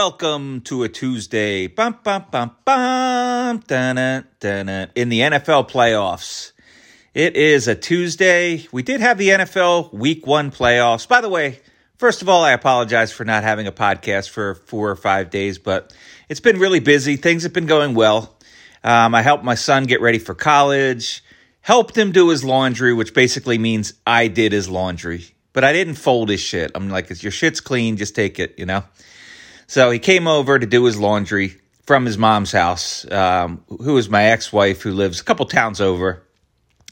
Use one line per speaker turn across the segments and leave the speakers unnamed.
welcome to a Tuesday. Bum, bum, bum, bum, dun, dun, in the NFL playoffs. It is a Tuesday. We did have the NFL week one playoffs. By the way, first of all, I apologize for not having a podcast for four or five days, but it's been really busy. Things have been going well. Um, I helped my son get ready for college, helped him do his laundry, which basically means I did his laundry, but I didn't fold his shit. I'm like, your shit's clean, just take it, you know? So he came over to do his laundry from his mom's house, um, who is my ex wife, who lives a couple towns over.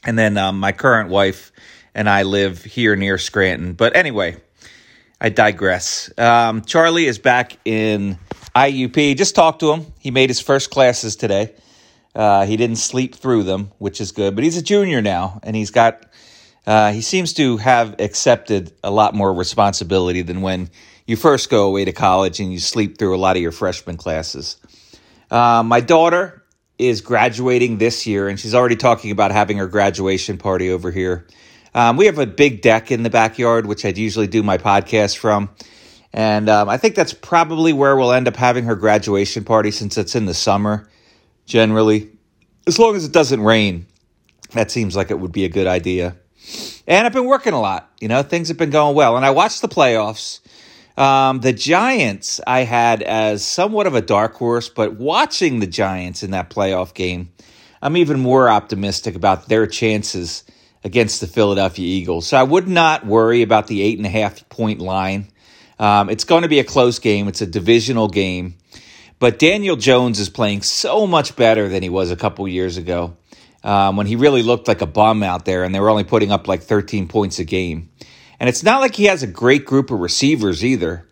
And then um, my current wife and I live here near Scranton. But anyway, I digress. Um, Charlie is back in IUP. Just talked to him. He made his first classes today. Uh, he didn't sleep through them, which is good. But he's a junior now, and he's got. Uh, he seems to have accepted a lot more responsibility than when you first go away to college and you sleep through a lot of your freshman classes. Uh, my daughter is graduating this year, and she's already talking about having her graduation party over here. Um, we have a big deck in the backyard, which I'd usually do my podcast from. And um, I think that's probably where we'll end up having her graduation party since it's in the summer generally. As long as it doesn't rain, that seems like it would be a good idea. And I've been working a lot. You know, things have been going well. And I watched the playoffs. Um, the Giants, I had as somewhat of a dark horse, but watching the Giants in that playoff game, I'm even more optimistic about their chances against the Philadelphia Eagles. So I would not worry about the eight and a half point line. Um, it's going to be a close game. It's a divisional game. But Daniel Jones is playing so much better than he was a couple years ago um, when he really looked like a bum out there and they were only putting up like 13 points a game. And it's not like he has a great group of receivers either,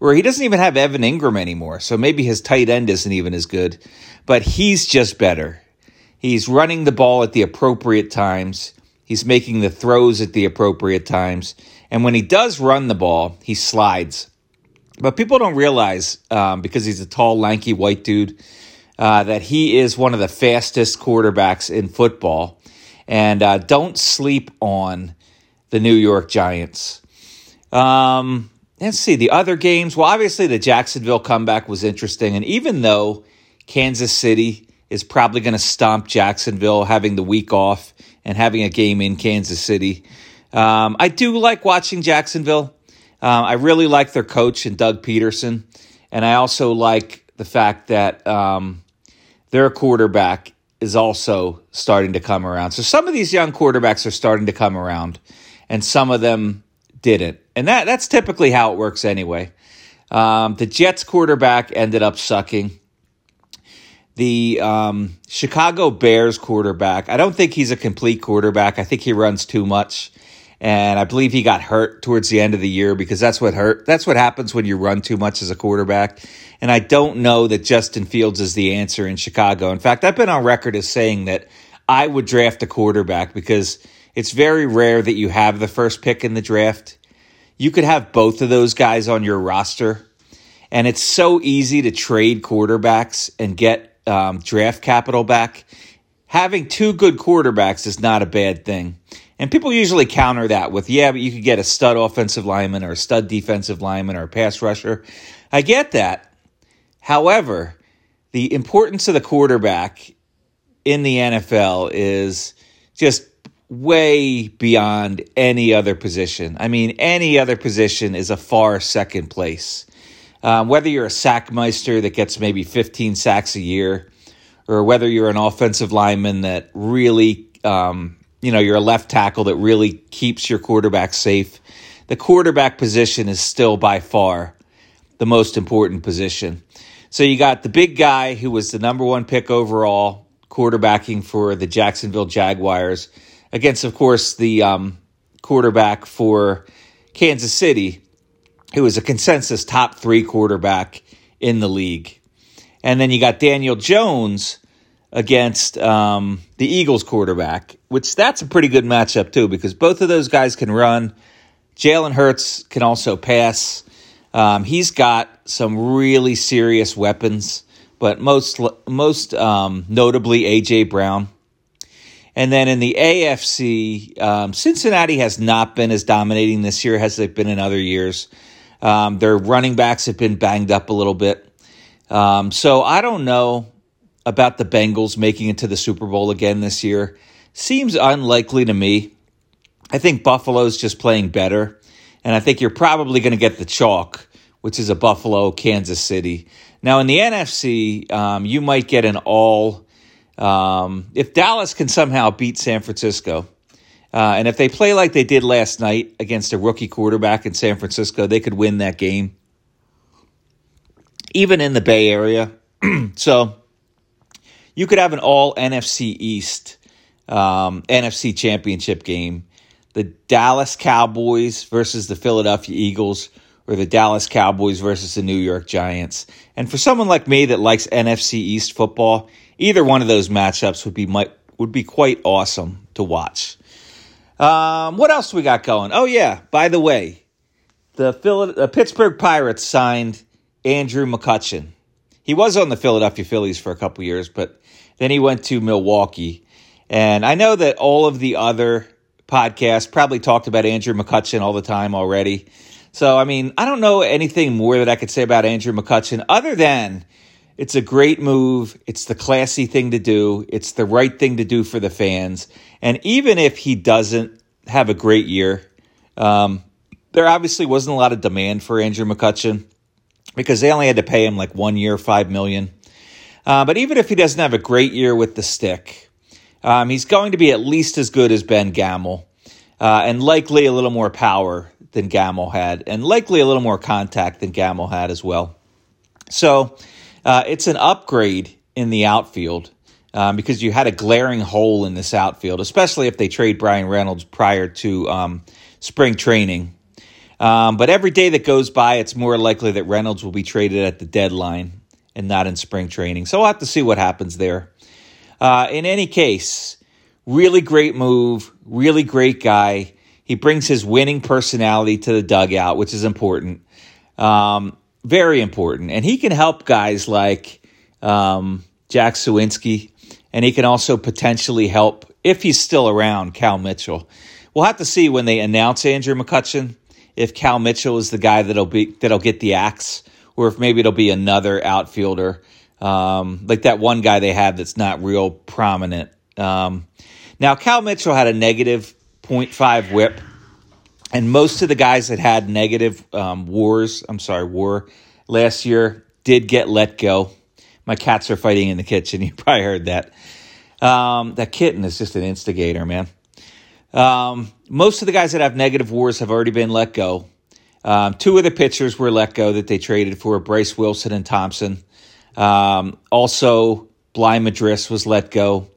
or he doesn't even have Evan Engram anymore. So maybe his tight end isn't even as good, but he's just better. He's running the ball at the appropriate times. He's making the throws at the appropriate times. And when he does run the ball, he slides. But people don't realize, um, because he's a tall, lanky white dude, uh, that he is one of the fastest quarterbacks in football. And uh, don't sleep on the New York Giants. Um, let's see the other games. Well, obviously the Jacksonville comeback was interesting, and even though Kansas City is probably going to stomp Jacksonville, having the week off and having a game in Kansas City, um, I do like watching Jacksonville. Uh, I really like their coach and Doug Pederson, and I also like the fact that um, their quarterback is also starting to come around. So some of these young quarterbacks are starting to come around and some of them didn't. And that that's typically how it works anyway. Um, the Jets quarterback ended up sucking. The um, Chicago Bears quarterback, I don't think he's a complete quarterback. I think he runs too much. And I believe he got hurt towards the end of the year because that's what hurt. That's what happens when you run too much as a quarterback. And I don't know that Justin Fields is the answer in Chicago. In fact, I've been on record as saying that I would draft a quarterback because it's very rare that you have the first pick in the draft. You could have both of those guys on your roster, and it's so easy to trade quarterbacks and get um, draft capital back. Having two good quarterbacks is not a bad thing. And people usually counter that with, yeah, but you could get a stud offensive lineman or a stud defensive lineman or a pass rusher. I get that. However, the importance of the quarterback in the NFL is just way beyond any other position. I mean, any other position is a far second place. Um, whether you're a sackmeister that gets maybe 15 sacks a year, or whether you're an offensive lineman that really, um, you know, you're a left tackle that really keeps your quarterback safe, the quarterback position is still by far the most important position. So you got the big guy who was the number one pick overall, quarterbacking for the Jacksonville Jaguars against, of course, the um, quarterback for Kansas City, who was a consensus top three quarterback in the league. And then you got Daniel Jones against um, the Eagles quarterback, which that's a pretty good matchup too, because both of those guys can run. Jalen Hurts can also pass. Um, he's got some really serious weapons, but most most um, notably AJ Brown. And then in the AFC, um, Cincinnati has not been as dominating this year as they've been in other years. Um, their running backs have been banged up a little bit. Um, so I don't know about the Bengals making it to the Super Bowl again this year. Seems unlikely to me. I think Buffalo's just playing better. And I think you're probably going to get the chalk, which is a Buffalo, Kansas City. Now, in the NFC, um, you might get an all. Um, if Dallas can somehow beat San Francisco, uh, and if they play like they did last night against a rookie quarterback in San Francisco, they could win that game, even in the Bay Area. so you could have an all NFC East, um, NFC championship game. The Dallas Cowboys versus the Philadelphia Eagles, or the Dallas Cowboys versus the New York Giants. And for someone like me that likes NFC East football, either one of those matchups would be would be quite awesome to watch. Um, what else we got going? Oh yeah, by the way, the, Phil- the Pittsburgh Pirates signed Andrew McCutchen. He was on the Philadelphia Phillies for a couple years, but then he went to Milwaukee. And I know that all of the other podcasts probably talked about Andrew McCutchen all the time already. So, I mean, I don't know anything more that I could say about Andrew McCutchen other than it's a great move. It's the classy thing to do. It's the right thing to do for the fans. And even if he doesn't have a great year, um, there obviously wasn't a lot of demand for Andrew McCutchen because they only had to pay him like one year, five million. Uh, but even if he doesn't have a great year with the stick, um, he's going to be at least as good as Ben Gamel, uh, and likely a little more power than Gamel had, and likely a little more contact than Gamel had as well. So uh, it's an upgrade in the outfield um, because you had a glaring hole in this outfield, especially if they trade Bryan Reynolds prior to um, spring training. Um, but every day that goes by, it's more likely that Reynolds will be traded at the deadline and not in spring training. So we'll have to see what happens there. Uh, in any case, really great move, really great guy. He brings his winning personality to the dugout, which is important. Um, very important. And he can help guys like um, Jack Suwinski, and he can also potentially help, if he's still around, Cal Mitchell. We'll have to see when they announce Andrew McCutchen if Cal Mitchell is the guy that'll be that'll get the axe, or if maybe it'll be another outfielder, um, like that one guy they have that's not real prominent. Um, now, Cal Mitchell had a negative 0.5 whip and most of the guys that had negative um, wars, I'm sorry, war last year did get let go. My cats are fighting in the kitchen. You probably heard that. Um, that kitten is just an instigator, man. Um, most of the guys that have negative wars have already been let go. Um, two of the pitchers were let go that they traded for Bryce Wilson and Thompson. Um, also, Bligh Madris was let go.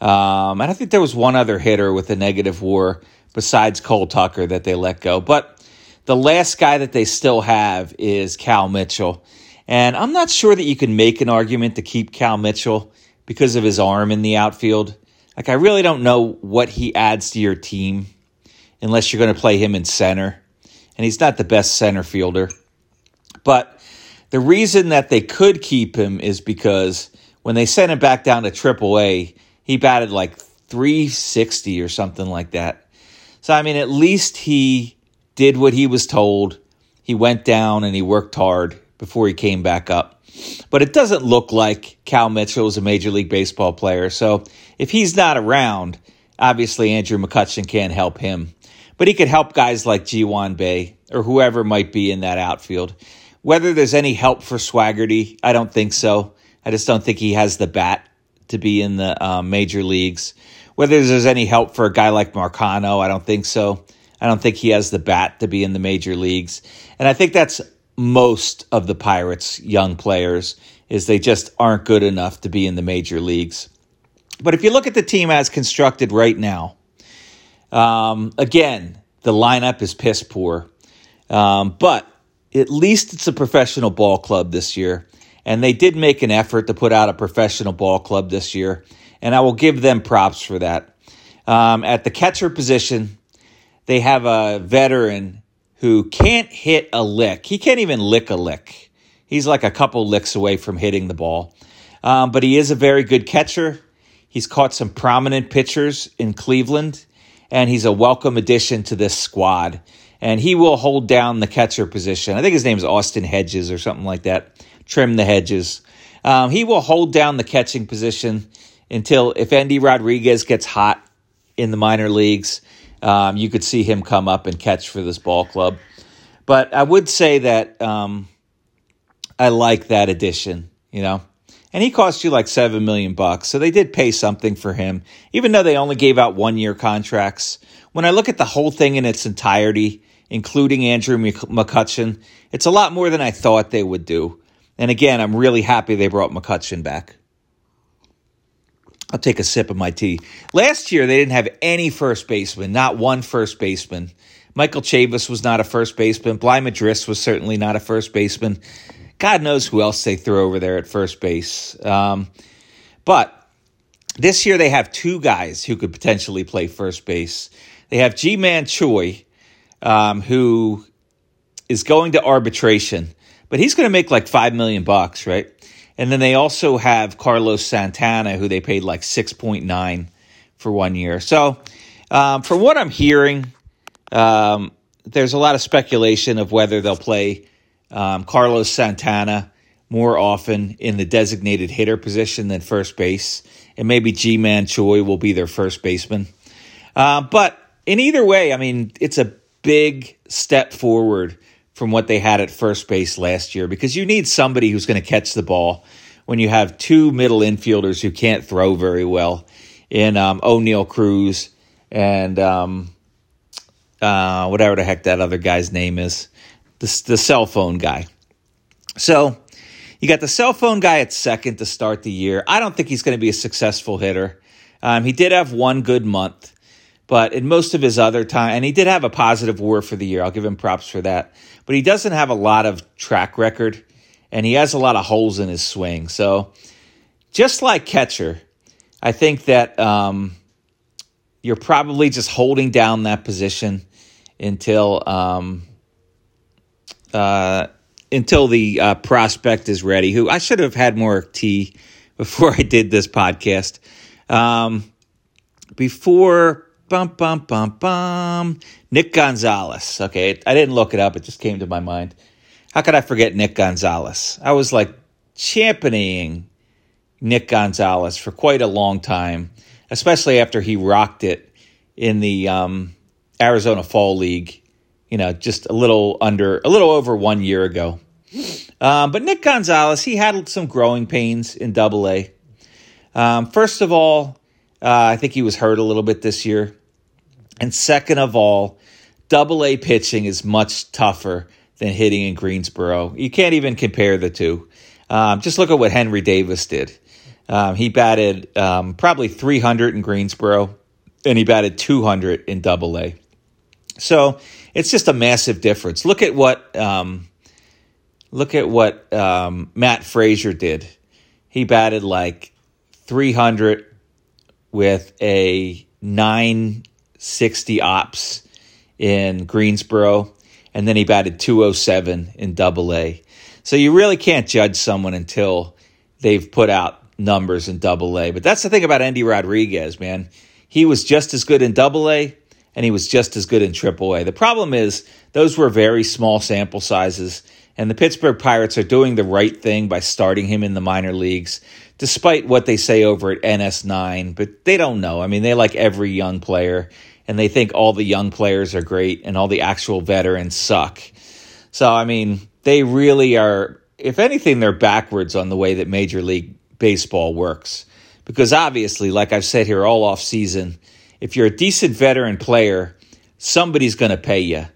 Um, and I think there was one other hitter with a negative war besides Cole Tucker that they let go. But the last guy that they still have is Cal Mitchell. And I'm not sure that you can make an argument to keep Cal Mitchell because of his arm in the outfield. Like, I really don't know what he adds to your team unless you're going to play him in center. And he's not the best center fielder. But the reason that they could keep him is because when they sent him back down to AAA, he batted like 360 or something like that. So, I mean, at least he did what he was told. He went down and he worked hard before he came back up. But it doesn't look like Cal Mitchell is a Major League Baseball player. So if he's not around, obviously Andrew McCutchen can't help him. But he could help guys like Ji-hwan Bae or whoever might be in that outfield. Whether there's any help for Swaggerty, I don't think so. I just don't think he has the bat to be in the um, major leagues. Whether there's any help for a guy like Marcano, I don't think so. I don't think he has the bat to be in the major leagues. And I think that's most of the Pirates' young players is they just aren't good enough to be in the major leagues. But if you look at the team as constructed right now, um, again, the lineup is piss poor. Um, but at least it's a professional ball club this year. And they did make an effort to put out a professional ball club this year and I will give them props for that. Um, at the catcher position, they have a veteran who can't hit a lick. He can't even lick a lick. He's like a couple licks away from hitting the ball. Um, but he is a very good catcher. He's caught some prominent pitchers in Cleveland, and he's a welcome addition to this squad. and he will hold down the catcher position. I think his name is Austin Hedges or something like that. Trim the hedges. Um, he will hold down the catching position until if Endy Rodriguez gets hot in the minor leagues, um, you could see him come up and catch for this ball club. But I would say that um, I like that addition, you know. And he cost you like seven million bucks, so they did pay something for him, even though they only gave out one year contracts. When I look at the whole thing in its entirety, including Andrew McCutchen, it's a lot more than I thought they would do. And again, I'm really happy they brought McCutchen back. I'll take a sip of my tea. Last year, they didn't have any first baseman, not one first baseman. Michael Chavis was not a first baseman. Bligh Madris was certainly not a first baseman. God knows who else they threw over there at first base. Um, but this year, they have two guys who could potentially play first base. They have Ji-Man Choi, um, who is going to arbitration, but he's going to make like five million bucks, right? And then they also have Carlos Santana, who they paid like 6.9 for one year. So, um, from what I'm hearing, um, there's a lot of speculation of whether they'll play um, Carlos Santana more often in the designated hitter position than first base. And maybe Ji-Man Choi will be their first baseman. Uh, but in either way, I mean, it's a big step forward from what they had at first base last year because you need somebody who's going to catch the ball when you have two middle infielders who can't throw very well in um, Oneil Cruz and um, uh, whatever the heck that other guy's name is, the, the cell phone guy. So you got the cell phone guy at second to start the year. I don't think he's going to be a successful hitter. Um, he did have one good month. But in most of his other time, and he did have a positive WAR for the year. I'll give him props for that. But he doesn't have a lot of track record, and he has a lot of holes in his swing. So, just like catcher, I think that um, you're probably just holding down that position until um, uh, until the uh, prospect is ready. Who I should have had more tea before I did this podcast. Um, before Bum, bum, bum, bum. Nick Gonzalez. Okay, I didn't look it up. It just came to my mind. How could I forget Nick Gonzalez? I was like championing Nick Gonzalez for quite a long time, especially after he rocked it in the um, Arizona Fall League, you know, just a little under, a little over one year ago. Um, but Nick Gonzalez, he had some growing pains in Double A. Um, first of all, uh, I think he was hurt a little bit this year. And second of all, double A pitching is much tougher than hitting in Greensboro. You can't even compare the two. Um, just look at what Henry Davis did. Um, he batted um, probably 300 in Greensboro, and he batted 200 in Double A. So it's just a massive difference. Look at what um, look at what um, Matt Fraizer did. He batted like 300 with a 960 ops in Greensboro, and then he batted 207 in double A. So you really can't judge someone until they've put out numbers in double A. But that's the thing about Endy Rodriguez, man. He was just as good in double A and he was just as good in triple A. The problem is those were very small sample sizes, and the Pittsburgh Pirates are doing the right thing by starting him in the minor leagues despite what they say over at NS9, but they don't know. I mean, they like every young player and they think all the young players are great and all the actual veterans suck. So, I mean, they really are, if anything, they're backwards on the way that Major League Baseball works. Because obviously, like I've said here all off season, if you're a decent veteran player, somebody's going to pay you.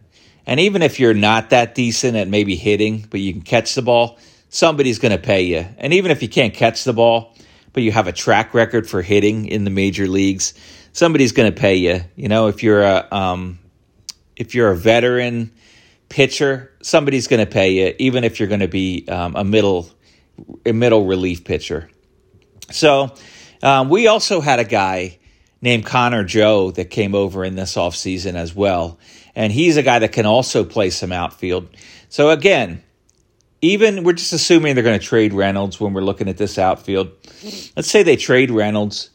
And even if you're not that decent at maybe hitting, but you can catch the ball, somebody's going to pay you. And even if you can't catch the ball, but you have a track record for hitting in the major leagues, somebody's going to pay you. You know, if you're a um, if you're a veteran pitcher, somebody's going to pay you, even if you're going to be um, a middle a middle relief pitcher. So um, we also had a guy named Connor Joe that came over in this offseason as well. And he's a guy that can also play some outfield. So again, even we're just assuming they're going to trade Reynolds when we're looking at this outfield. Let's say they trade Reynolds.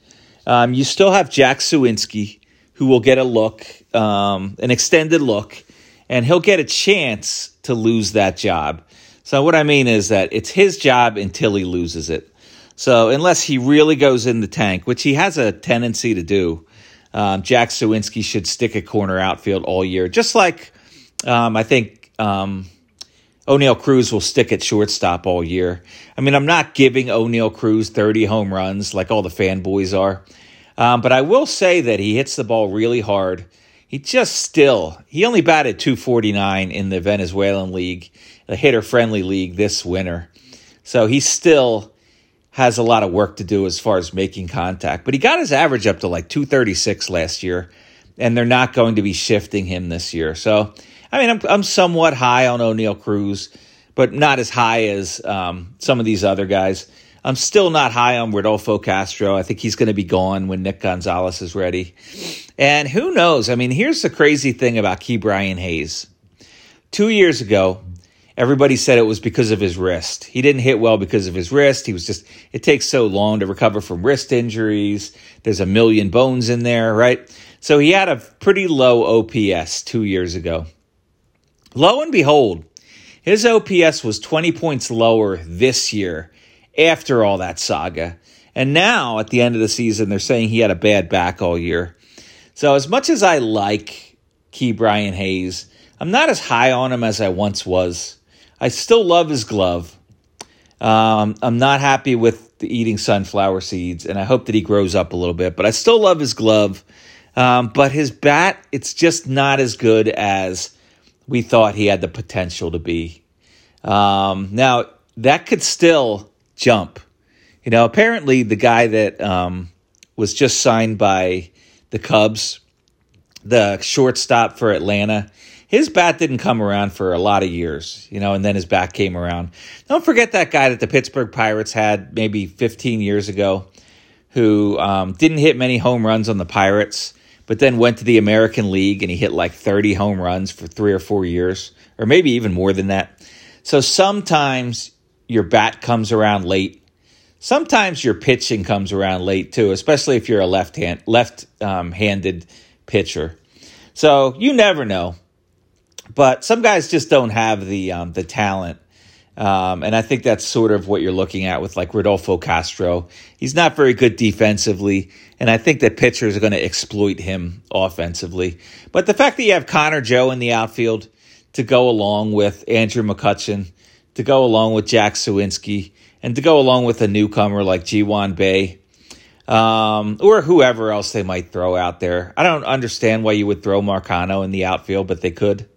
Um, you still have Jack Suwinski, who will get a look, um, an extended look, and he'll get a chance to lose that job. So, what I mean is that it's his job until he loses it. So, unless he really goes in the tank, which he has a tendency to do, um, Jack Suwinski should stick a corner outfield all year, just like um, I think um, Oneil Cruz will stick at shortstop all year. I mean, I'm not giving Oneil Cruz 30 home runs like all the fanboys are, um, but I will say that he hits the ball really hard. He just still, he only batted 249 in the Venezuelan League, the hitter friendly league this winter. So he still has a lot of work to do as far as making contact. But he got his average up to like 236 last year, and they're not going to be shifting him this year. So I mean, I'm, I'm somewhat high on Oneil Cruz, but not as high as um, some of these other guys. I'm still not high on Rodolfo Castro. I think he's going to be gone when Nick Gonzalez is ready. And who knows? I mean, here's the crazy thing about Ke'Bryan Hayes. Two years ago, everybody said it was because of his wrist. He didn't hit well because of his wrist. He was just, it takes so long to recover from wrist injuries. There's a million bones in there, right? So he had a pretty low OPS two years ago. Lo and behold, his OPS was 20 points lower this year after all that saga. And now at the end of the season, they're saying he had a bad back all year. So as much as I like Ke'Bryan Hayes, I'm not as high on him as I once was. I still love his glove. Um, I'm not happy with the eating sunflower seeds, and I hope that he grows up a little bit. But I still love his glove. Um, but his bat, it's just not as good as we thought he had the potential to be. Um, now, that could still jump. You know, apparently the guy that um, was just signed by the Cubs, the shortstop for Atlanta, his bat didn't come around for a lot of years, you know, and then his bat came around. Don't forget that guy that the Pittsburgh Pirates had maybe 15 years ago who um, didn't hit many home runs on the Pirates but then went to the American League and he hit like 30 home runs for three or four years, or maybe even more than that. So sometimes your bat comes around late. Sometimes your pitching comes around late too, especially if you're a left hand left um, handed pitcher. So you never know. But some guys just don't have the um, the talent um, and I think that's sort of what you're looking at with like Rodolfo Castro. He's not very good defensively, and I think that pitchers are going to exploit him offensively. But the fact that you have Connor Joe in the outfield to go along with Andrew McCutchen, to go along with Jack Suwinski, and to go along with a newcomer like Ji-hwan Bae, um, or whoever else they might throw out there. I don't understand why you would throw Marcano in the outfield, but they could.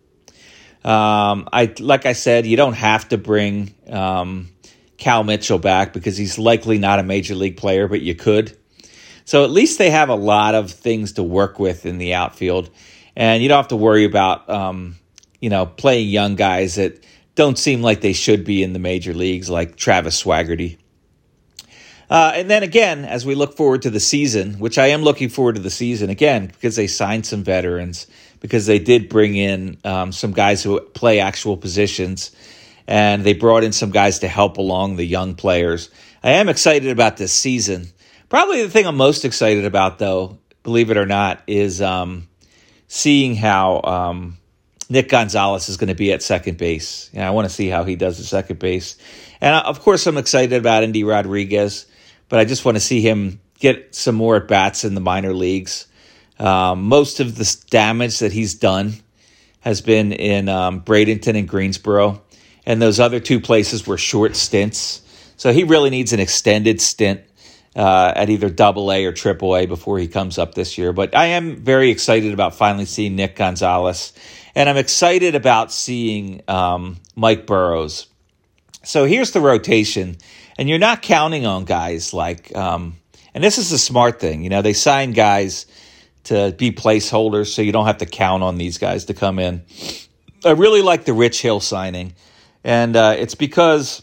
Um, I like I said, you don't have to bring um, Cal Mitchell back because he's likely not a major league player, but you could. So at least they have a lot of things to work with in the outfield, and you don't have to worry about um, you know playing young guys that don't seem like they should be in the major leagues, like Travis Swaggerty. Uh, and then again, as we look forward to the season, which I am looking forward to the season again because they signed some veterans because they did bring in um, some guys who play actual positions and they brought in some guys to help along the young players. I am excited about this season. Probably the thing I'm most excited about, though, believe it or not, is um, seeing how um, Nick Gonzalez is going to be at second base. And I want to see how he does at second base. And uh, of course, I'm excited about Endy Rodriguez, but I just want to see him get some more at bats in the minor leagues. Um, most of the damage that he's done has been in um, Bradenton and Greensboro, and those other two places were short stints. So he really needs an extended stint uh, at either Double A or Triple A before he comes up this year. But I am very excited about finally seeing Nick Gonzalez, and I'm excited about seeing um, Mike Burrows. So here's the rotation, and you're not counting on guys like, um, and this is a smart thing. You know, they sign guys to be placeholders so you don't have to count on these guys to come in. I really like the Rich Hill signing, and uh, it's because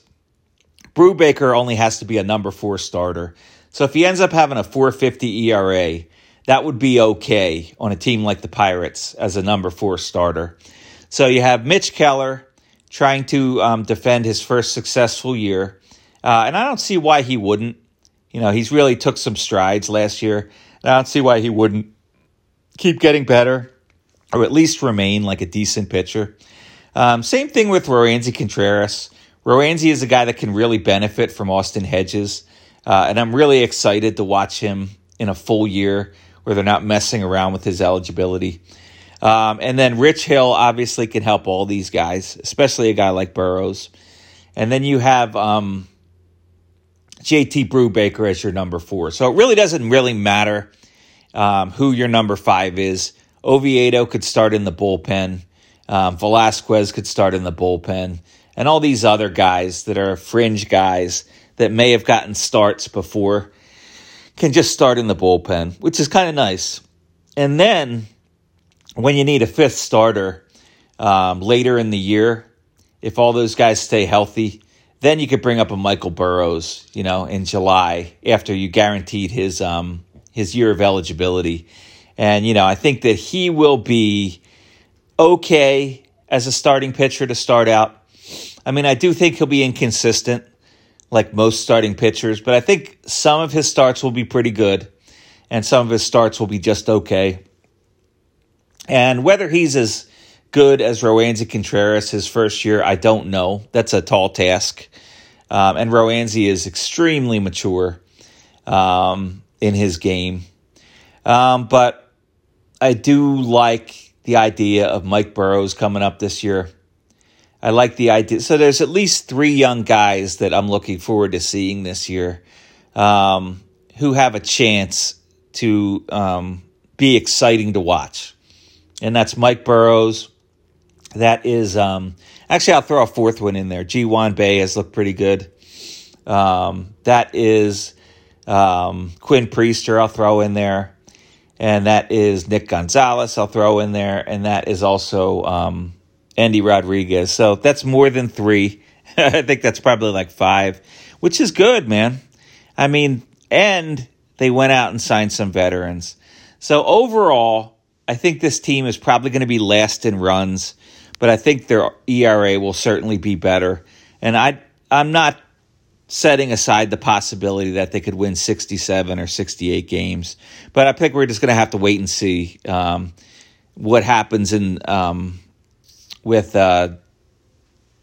Brubaker only has to be a number four starter. So if he ends up having a 450 ERA, that would be okay on a team like the Pirates as a number four starter. So you have Mitch Keller trying to um, defend his first successful year, uh, and I don't see why he wouldn't. You know, he's really took some strides last year. I don't see why he wouldn't keep getting better. or at least remain like a decent pitcher. Um, same thing with Roansy Contreras. Roansy is a guy that can really benefit from Austin Hedges, uh, and I'm really excited to watch him in a full year where they're not messing around with his eligibility. Um, and then Rich Hill obviously can help all these guys, especially a guy like Burrows. And then you have um, JT Brubaker as your number four. So it really doesn't really matter um, who your number five is. Oviedo could start in the bullpen. Um, Velasquez could start in the bullpen. And all these other guys that are fringe guys that may have gotten starts before can just start in the bullpen, which is kind of nice. And then when you need a fifth starter um, later in the year, if all those guys stay healthy, then you could bring up a Michael Burrows, you know, in July after you guaranteed his um, his year of eligibility. And you know, I think that he will be okay as a starting pitcher to start out. I mean, I do think he'll be inconsistent like most starting pitchers, but I think some of his starts will be pretty good and some of his starts will be just okay. And whether he's as good as Roansy Contreras his first year, I don't know. That's a tall task. Um, and Roansy is extremely mature um, in his game. Um, but I do like the idea of Mike Burrows coming up this year. I like the idea. So there's at least three young guys that I'm looking forward to seeing this year um, who have a chance to um, be exciting to watch. And that's Mike Burrows. That is, um, actually, I'll throw a fourth one in there. Ji Hwan Bae has looked pretty good. Um, that is um, Quinn Priester, I'll throw in there. And that is Nick Gonzalez, I'll throw in there. And that is also um, Endy Rodriguez. So that's more than three. I think that's probably like five, which is good, man. I mean, and they went out and signed some veterans. So overall, I think this team is probably going to be last in runs, but I think their ERA will certainly be better. And I, I'm not setting aside the possibility that they could win 67 or 68 games, but I think we're just going to have to wait and see um, what happens in um, with uh,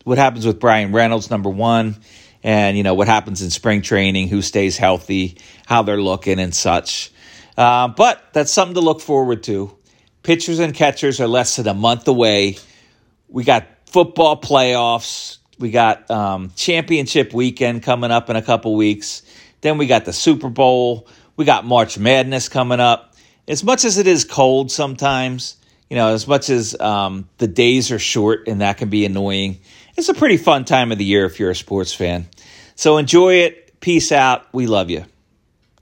what happens with Bryan Reynolds, number one, and you know what happens in spring training, who stays healthy, how they're looking, and such. Uh, but that's something to look forward to. Pitchers and catchers are less than a month away. We got football playoffs. We got um, championship weekend coming up in a couple weeks. Then we got the Super Bowl. We got March Madness coming up. As much as it is cold sometimes, you know, as much as um, the days are short and that can be annoying, it's a pretty fun time of the year if you're a sports fan. So enjoy it. Peace out. We love you.